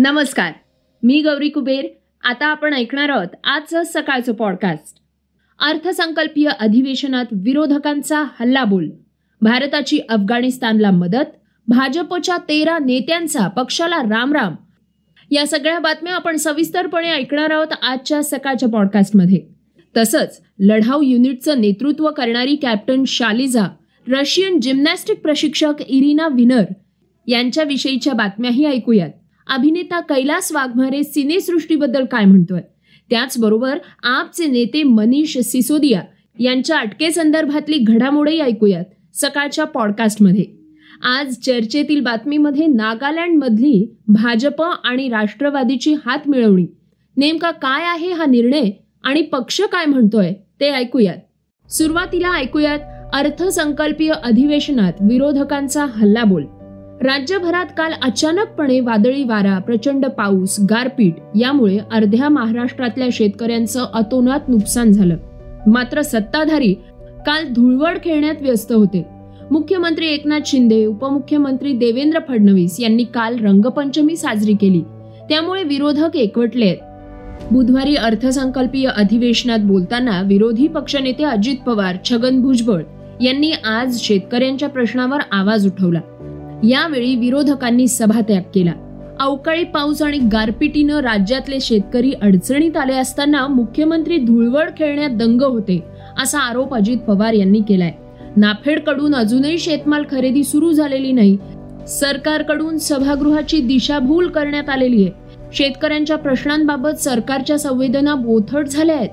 नमस्कार मी गौरी कुबेर. आता आपण ऐकणार आहोत आजचं सकाळचं पॉडकास्ट अर्थसंकल्पीय अधिवेशनात विरोधकांचा हल्लाबोल. भारताची अफगाणिस्तानला मदत भाजपच्या तेरा नेत्यांचा पक्षाला रामराम. या सगळ्या बातम्या आपण सविस्तरपणे ऐकणार आहोत आजच्या सकाळच्या पॉडकास्टमध्ये तसंच लढाऊ युनिटचं नेतृत्व करणारी कॅप्टन शालिजा रशियन जिम्नॅस्टिक प्रशिक्षक इरिना विनर यांच्याविषयीच्या बातम्याही ऐकूयात. अभिनेता कैलास वाघमारे सिनेसृष्टीबद्दल काय म्हणतोय? त्याचबरोबर आपचे नेते मनीष सिसोदिया यांच्या अटकेसंदर्भातली घडामोडही ऐकूयात सकाळच्या पॉडकास्टमध्ये. आज चर्चेतील बातमीमध्ये नागालँडमधली भाजप आणि राष्ट्रवादीची हात मिळवणी. नेमका काय आहे हा निर्णय आणि पक्ष काय म्हणतोय ते ऐकूयात. सुरुवातीला ऐकूयात अर्थसंकल्पीय अधिवेशनात विरोधकांचा हल्लाबोल. राज्यभरात काल अचानकपणे वादळी वारा प्रचंड पाऊस गारपीट यामुळे अर्ध्या महाराष्ट्रातल्या शेतकऱ्यांचं अतोनात नुकसान झालं. मात्र सत्ताधारी काल धुळवड खेळण्यात व्यस्त होते. मुख्यमंत्री एकनाथ शिंदे उपमुख्यमंत्री देवेंद्र फडणवीस यांनी काल रंगपंचमी साजरी केली. त्यामुळे विरोधक एकवटले आहेत. बुधवारी अर्थसंकल्पीय अधिवेशनात बोलताना विरोधी पक्षनेते अजित पवार छगन भुजबळ यांनी आज शेतकऱ्यांच्या प्रश्नावर आवाज उठवला. यावेळी विरोधकांनी सभात्याग केला. अवकाळी पाऊस आणि गारपिटीनं राज्यातले शेतकरी अडचणीत आले असताना मुख्यमंत्री धुळवड खेळण्यात दंग होते असा आरोप अजित पवार यांनी केलाय. नाफेडकडून अजूनही शेतमाल खरेदी सुरू झालेली नाही. सरकारकडून सभागृहाची दिशाभूल करण्यात आलेली आहे. शेतकऱ्यांच्या प्रश्नांबाबत सरकारच्या संवेदना बोथट झाल्या आहेत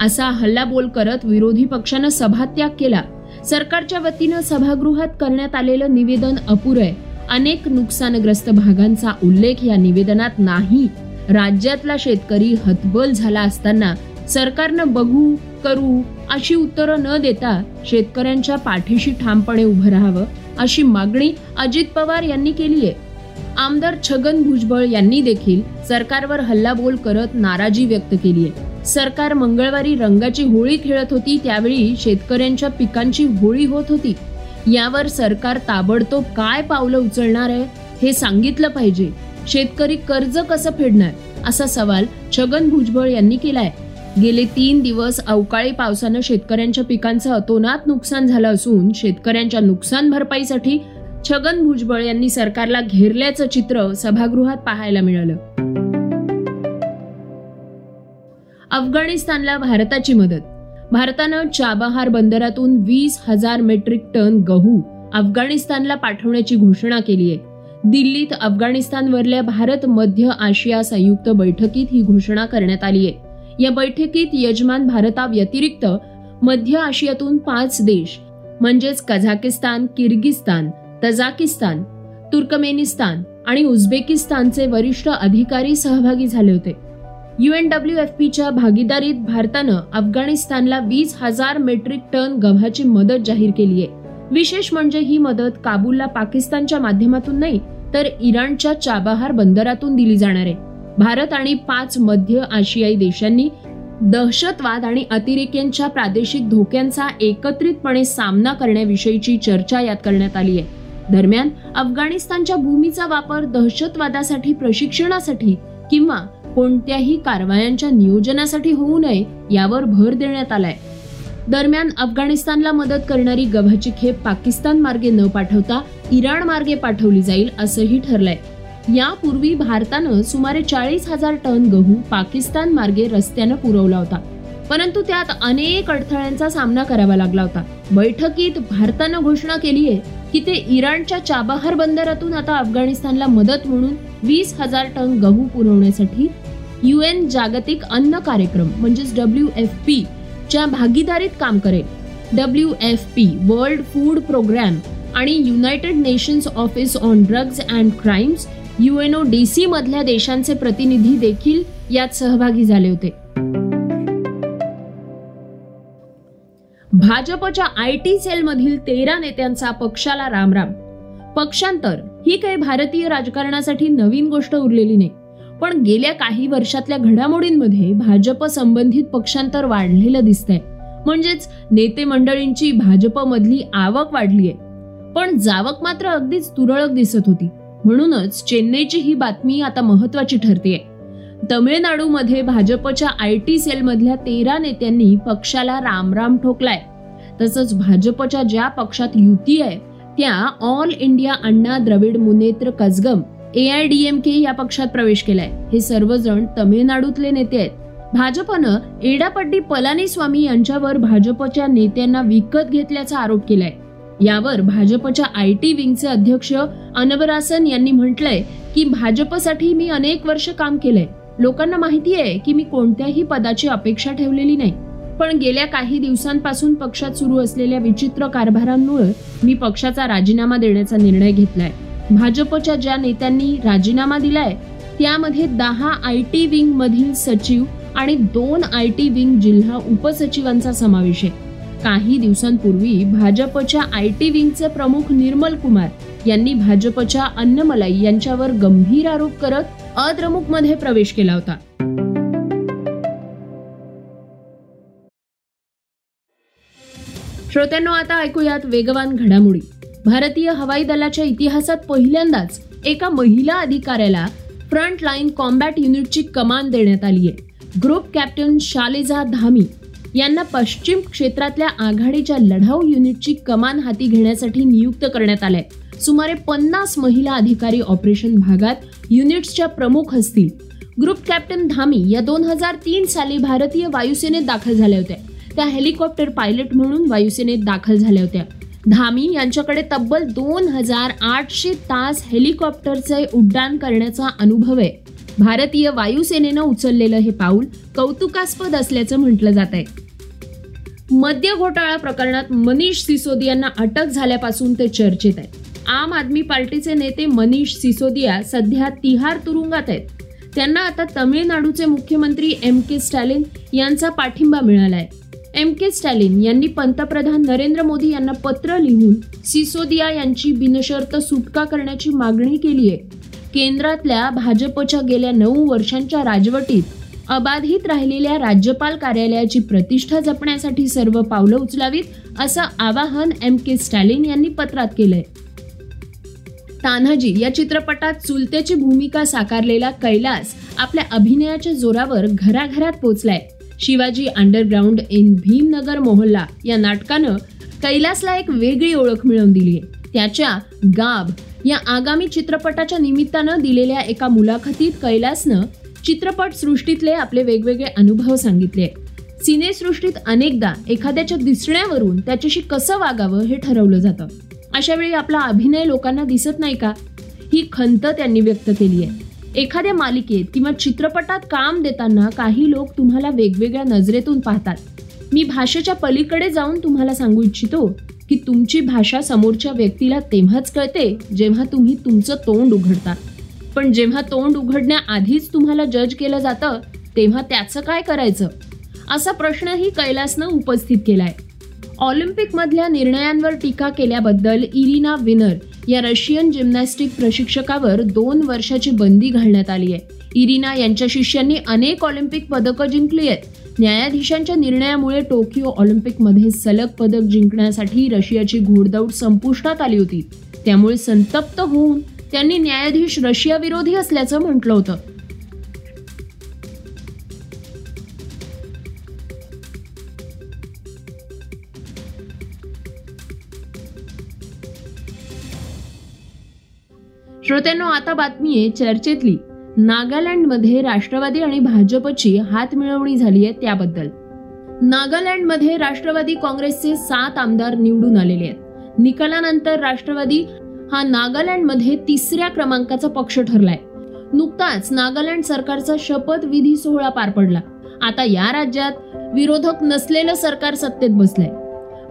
असा हल्लाबोल करत विरोधी पक्षानं सभात्याग केला. सरकारच्या वतीनं सभागृहात करण्यात आलेलं निवेदन अपुरं आहे. अनेक नुकसानग्रस्त भागांचा उल्लेख या निवेदनात नाही. राज्यातला शेतकरी हतबल झाला असताना सरकारनं बघू करू अशी उत्तरं न देता शेतकऱ्यांच्या पाठीशी ठामपणे उभं राहावं अशी मागणी अजित पवार यांनी केली आहे. आमदार छगन भुजबळ यांनी देखील सरकारवर हल्लाबोल करत नाराजी व्यक्त केली आहे. सरकार मंगळवारी रंगाची होळी खेळत होती त्यावेळी शेतकऱ्यांच्या पिकांची होळी होत होती. यावर सरकार ताबडतोब काय पावलं उचलणार आहे हे सांगितलं पाहिजे. शेतकरी कर्ज कसं फेडणार असा सवाल छगन भुजबळ यांनी केलाय. गेले तीन दिवस अवकाळी पावसानं शेतकऱ्यांच्या पिकांचं अतोनात नुकसान झालं असून शेतकऱ्यांच्या नुकसान भरपाईसाठी छगन भुजबळ यांनी सरकारला घेरल्याचं चित्र सभागृहात पाहायला मिळालं. अफगाणिस्तानला भारताची मदत. भारतानं चाबहार बंदरातून वीस हजार मेट्रिक टन गहू अफगाणिस्तानला पाठवण्याची घोषणा केली आहे. दिल्लीत अफगाणिस्तानवरल्या भारत मध्य आशिया संयुक्त बैठकीत ही घोषणा करण्यात आली आहे. या बैठकीत यजमान भारताव्यतिरिक्त मध्य आशियातून पाच देश म्हणजेच कझाकिस्तान किर्गिस्तान तजाकिस्तान तुर्कमेनिस्तान आणि उझबेकिस्तानचे वरिष्ठ अधिकारी सहभागी झाले होते. यूएनडब्ल्यू एफ पीच्या भागीदारीत भारतानं अफगाणिस्तानला वीस हजार मेट्रिक टन गव्हाची मदत जाहीर केली आहे. विशेष म्हणजे ही मदत काबूलला पाकिस्तानच्या माध्यमातून नाही तर इराणच्या चाबाहार बंदरातून दिली जाणार आहे. भारत आणि पाच मध्य आशियाई देशांनी दहशतवाद आणि अतिरेक्यांच्या प्रादेशिक धोक्यांचा एकत्रितपणे सामना करण्याविषयीची चर्चा यात करण्यात आली आहे. दरम्यान अफगाणिस्तानच्या भूमीचा वापर दहशतवादासाठी प्रशिक्षणासाठी किंवा कोणत्याही कारवायांच्या नियोजनासाठी होऊ नये यावर भर देण्यात आलाय. दरम्यान अफगाणिस्तानला मदत करणारी गव्हाची खेप पाकिस्तान मार्गे न पाठवता इराण मार्गे पाठवली जाईल असंही ठरलंय. यापूर्वी भारतानं सुमारे चाळीस हजार टन गहू पाकिस्तान मार्गे रस्त्यानं पुरवला होता. परंतु त्यात अनेक अडथळ्यांचा सामना करावा लागला होता. बैठकीत भारतानं घोषणा केली आहे की ते इराणच्या चाबाहार बंदरातून आता अफगाणिस्तानला मदत म्हणून वीस हजार टन गहू पुरवण्यासाठी युएन जागतिक अन्न कार्यक्रम म्हणजेच डब्ल्यू एफ पी च्या भागीदारीत काम करेल. W F P World Food Programme आणि United Nations Office on Drugs and Crimes U N O D C मधल्या देशांचे प्रतिनिधी देखील यात सहभागी झाले होते. भाजपच्या आय टी सेलमधील तेरा नेत्यांचा पक्षाला रामराम. पक्षांतर ही काही भारतीय राजकारणासाठी नवीन गोष्ट उरलेली नाही. पण गेल्या काही वर्षातल्या घडामोडींमध्ये भाजप संबंधित पक्षांतर वाढलेलं दिसतंय. म्हणजेच नेते मंडळींची भाजपमधली आवक वाढली आहे पण जावक मात्र अगदीच तुरळक दिसत होती. म्हणूनच चेन्नईची ही बातमी आता महत्वाची ठरते तमिळनाडूमध्ये भाजपच्या आय टी सेलमधल्या तेरा नेत्यांनी पक्षाला रामराम ठोकलाय. तसंच भाजपच्या ज्या पक्षात युती आहे त्या All India Anna Dravida Munnetra Kazhagam A I D M K या पक्षात प्रवेश केलाय. हे सर्वजण तमिळनाडूतले नेते आहेत. भाजपनं एडापड्डी पलानीस्वामी यांच्यावर भाजपच्या नेत्यांना विकत घेतल्याचा आरोप केलाय. यावर भाजपच्या आय टी विंगचे अध्यक्ष अनवरासन यांनी म्हटलंय की भाजपसाठी मी अनेक वर्ष काम केलंय. लोकांना माहिती आहे की मी कोणत्याही पदाची अपेक्षा ठेवलेली नाही. पण गेल्या काही दिवसांपासून पक्षात सुरू असलेल्या विचित्र कारभारांमुळे मी पक्षाचा राजीनामा देण्याचा निर्णय घेतलाय. भाजपच्या ज्या नेत्यांनी राजीनामा दिलाय त्यामध्ये दहा आय टी विंग मधील सचिव आणि दोन आय टी विंग जिल्हा उपसचिवांचा समावेश आहे. काही दिवसांपूर्वी भाजपच्या आय टी विंगचे प्रमुख निर्मल कुमार यांनी भाजपच्या अन्नमलाई यांच्यावर गंभीर आरोप करत अद्रमुकमध्ये प्रवेश केला होता. श्रोत्यांनो आता ऐकूयात वेगवान घडामोडी. भारतीय हवाई दलाच्या इतिहासात पहिल्यांदाच एका महिला अधिकाऱ्याला फ्रंट लाईन कॉम्बॅट युनिटची कमान देण्यात आली आहे. ग्रुप कॅप्टन शालेजा धामी यांना पश्चिम क्षेत्रातल्या आघाडीच्या लढाऊ युनिटची कमान हाती घेण्यासाठी नियुक्त करण्यात आलंय. सुमारे पन्नास महिला अधिकारी ऑपरेशन भागात युनिट्सच्या प्रमुख असतील. ग्रुप कॅप्टन धामी या दोन हजार तीन साली भारतीय वायुसेनेत दाखल झाल्या होत्या. त्या हेलिकॉप्टर पायलट म्हणून वायुसेनेत दाखल झाल्या होत्या. धामी यांच्याकडे तब्बल दोन हजार आठशे तास हेलिकॉप्टरचे उड्डाण करण्याचा अनुभव आहे. भारतीय वायुसेनेनं उचललेलं हे पाऊल कौतुकास्पद असल्याचं म्हटलं जात आहे. मद्य घोटाळा प्रकरणात मनीष सिसोदियांना अटक झाल्यापासून ते चर्चेत आहेत. आम आदमी पार्टीचे नेते मनीष सिसोदिया सध्या तिहार तुरुंगात आहेत. त्यांना आता तमिळनाडूचे मुख्यमंत्री एम के स्टॅलिन यांचा पाठिंबा मिळाला आहे एम के स्टॅलिन यांनी पंतप्रधान नरेंद्र मोदी यांना पत्र लिहून सिसोदिया यांची बिनशर्त सुटका करण्याची मागणी केली आहे. केंद्रातल्या भाजपच्या गेल्या नऊ वर्षांच्या राजवटीत अबाधित राहिलेल्या राज्यपाल कार्यालयाची प्रतिष्ठा जपण्यासाठी सर्व पावलं उचलावीत असं आवाहन एम के स्टॅलिन यांनी पत्रात केलंय. तान्हाजी या चित्रपटात चुलत्याची भूमिका साकारलेला कैलास आपल्या अभिनयाच्या जोरावर घराघरात पोचलाय. शिवाजी अंडरग्राऊंड इन भीमनगर मोहल्ला या नाटकानं कैलासला एक वेगळी ओळख मिळवून दिली आहे. त्याच्या गाब या आगामी चित्रपटाच्या निमित्तानं दिलेल्या एका मुलाखतीत कैलासनं चित्रपट सृष्टीतले आपले वेगवेगळे अनुभव सांगितले. सिनेसृष्टीत अनेकदा एखाद्याच्या दिसण्यावरून त्याच्याशी कसं वागावं हे ठरवलं जातं. अशा वेळी आपला अभिनय लोकांना दिसत नाही का? ही खंत त्यांनी व्यक्त केली आहे. एखाद्या मालिकेत किंवा चित्रपटात काम देताना काही लोक तुम्हाला वेगवेगळ्या नजरेतून पाहतात. मी भाषेच्या पलीकडे जाऊन तुम्हाला सांगू इच्छितो की तुमची भाषा समोरच्या व्यक्तीला तेव्हाच कळते जेव्हा तुम्ही तुमचं तोंड उघडता. पण जेव्हा तोंड उघडण्याआधीच तुम्हाला जज केलं जातं तेव्हा त्याचं काय करायचं? असा प्रश्नही कैलासनं उपस्थित केलाय. ऑलिम्पिकमधल्या निर्णयांवर टीका केल्याबद्दल इरिना विनर या रशियन जिम्नॅस्टिक प्रशिक्षकावर दोन वर्षाची बंदी घालण्यात आली आहे. इरिना यांच्या शिष्यांनी अनेक ऑलिम्पिक पदकं जिंकली आहेत. न्यायाधीशांच्या निर्णयामुळे टोकियो ऑलिम्पिकमध्ये सलग पदक जिंकण्यासाठी रशियाची घोडदौड संपुष्टात आली होती. त्यामुळे संतप्त होऊन त्यांनी न्यायाधीश रशिया विरोधी असल्याचं म्हटलं होतं. श्रोत्यांनो आता बातमी आहे चर्चेतली. नागालँडमध्ये राष्ट्रवादी आणि भाजपची हात मिळवणी झाली आहे त्याबद्दल. नागालँडमध्ये राष्ट्रवादी काँग्रेसचे सात आमदार निवडून आलेले आहेत. निकालानंतर राष्ट्रवादी हा नागालँडमध्ये तिसऱ्या क्रमांकाचा पक्ष ठरलाय. नुकताच नागालँड सरकारचा शपथविधी सोहळा पार पडला. आता या राज्यात विरोधक नसलेलं सरकार सत्तेत बसलंय.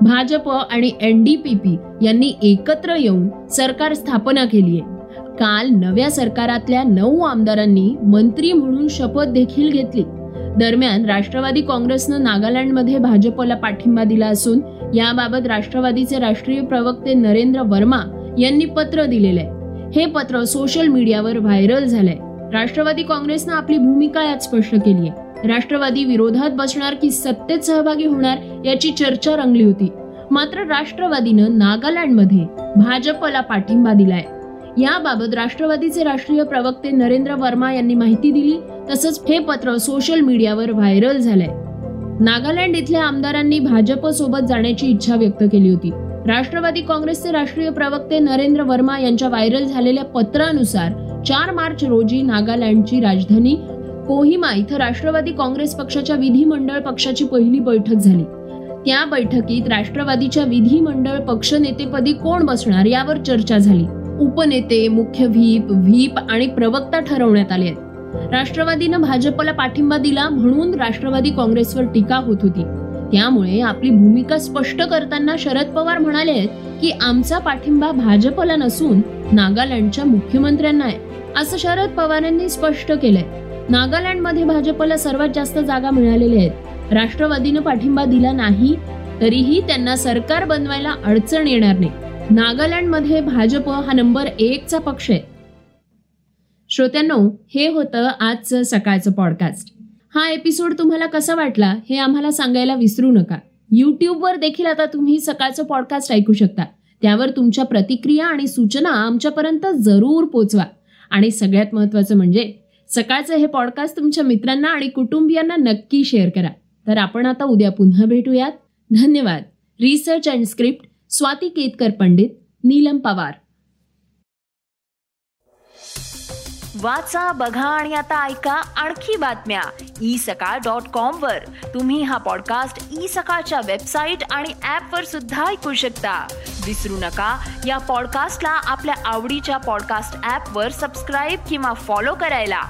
भाजप आणि एन डी पी पी यांनी एकत्र येऊन सरकार स्थापना केली आहे काल नव्या सरकारातल्या नऊ आमदारांनी मंत्री म्हणून शपथ देखील घेतली. दरम्यान राष्ट्रवादी काँग्रेसनं नागालँडमध्ये भाजपला पाठिंबा दिला असून याबाबत राष्ट्रवादीचे राष्ट्रीय प्रवक्ते नरेंद्र वर्मा यांनी पत्र दिलेलं आहे हे पत्र सोशल मीडियावर व्हायरल झालंय. राष्ट्रवादी काँग्रेसनं आपली भूमिका यात स्पष्ट केली आहे राष्ट्रवादी विरोधात बसणार की सत्तेत सहभागी होणार याची चर्चा रंगली होती. मात्र राष्ट्रवादीनं नागालँडमध्ये भाजपला पाठिंबा दिलाय. याबाबत राष्ट्रवादीचे राष्ट्रीय प्रवक्ते नरेंद्र वर्मा यांनी माहिती दिली. तसंच हे पत्र सोशल मीडियावर व्हायरल झालंय. नागालँड इथल्या आमदारांनी भाजप सोबत जाण्याची इच्छा व्यक्त केली होती. राष्ट्रवादी काँग्रेसचे राष्ट्रीय प्रवक्ते नरेंद्र वर्मा यांच्या व्हायरल झालेल्या पत्रानुसार चार मार्च रोजी नागालँडची राजधानी कोहिमा इथं राष्ट्रवादी काँग्रेस पक्षाच्या विधिमंडळ पक्षाची पहिली बैठक झाली. त्या बैठकीत राष्ट्रवादीच्या विधिमंडळ पक्षनेतेपदी कोण बसणार यावर चर्चा झाली. उपनेते मुख्य व्हीप व्हीप आणि प्रवक्ता ठरवण्यात आले आहेत. राष्ट्रवादीनं भाजपला पाठिंबा दिला म्हणून राष्ट्रवादी काँग्रेसवर टीका होत होती. त्यामुळे आपली भूमिका स्पष्ट करताना शरद पवार म्हणाले आहेत की आमचा पाठिंबा भाजपला नसून नागालँडच्या मुख्यमंत्र्यांना आहे. असं शरद पवारांनी स्पष्ट केलंय. नागालँडमध्ये भाजपला सर्वात जास्त जागा मिळालेल्या आहेत. राष्ट्रवादीनं पाठिंबा दिला नाही तरीही त्यांना सरकार बनवायला अडचण येणार नाही. नागालँडमध्ये भाजप हा नंबर एकचा पक्ष आहे. श्रोत्यांनो हे होतं आजचं सकाळचं पॉडकास्ट हा एपिसोड तुम्हाला कसा वाटला हे आम्हाला सांगायला विसरू नका. यूट्यूबवर देखील आता तुम्ही सकाळचं पॉडकास्ट ऐकू शकता. त्यावर तुमच्या प्रतिक्रिया आणि सूचना आमच्यापर्यंत जरूर पोचवा. आणि सगळ्यात महत्त्वाचं म्हणजे सकाळचं हे पॉडकास्ट तुमच्या मित्रांना आणि कुटुंबियांना नक्की शेअर करा. तर आपण आता उद्या पुन्हा भेटूयात. धन्यवाद. Research and script Swati Ketkar Pandit Neelam Pawar. वाचा बघा आणि आता ऐका आणखी बातम्या. ई सकाळ डॉट कॉम वर. तुम्ही हा पॉडकास्ट ई सकाळच्या वेबसाईट आणि ऍप वर सुद्धा ऐकू शकता. विसरू नका या पॉडकास्टला आपल्या आवडीच्या पॉडकास्ट ऍप वर सबस्क्राईब किंवा फॉलो करायला.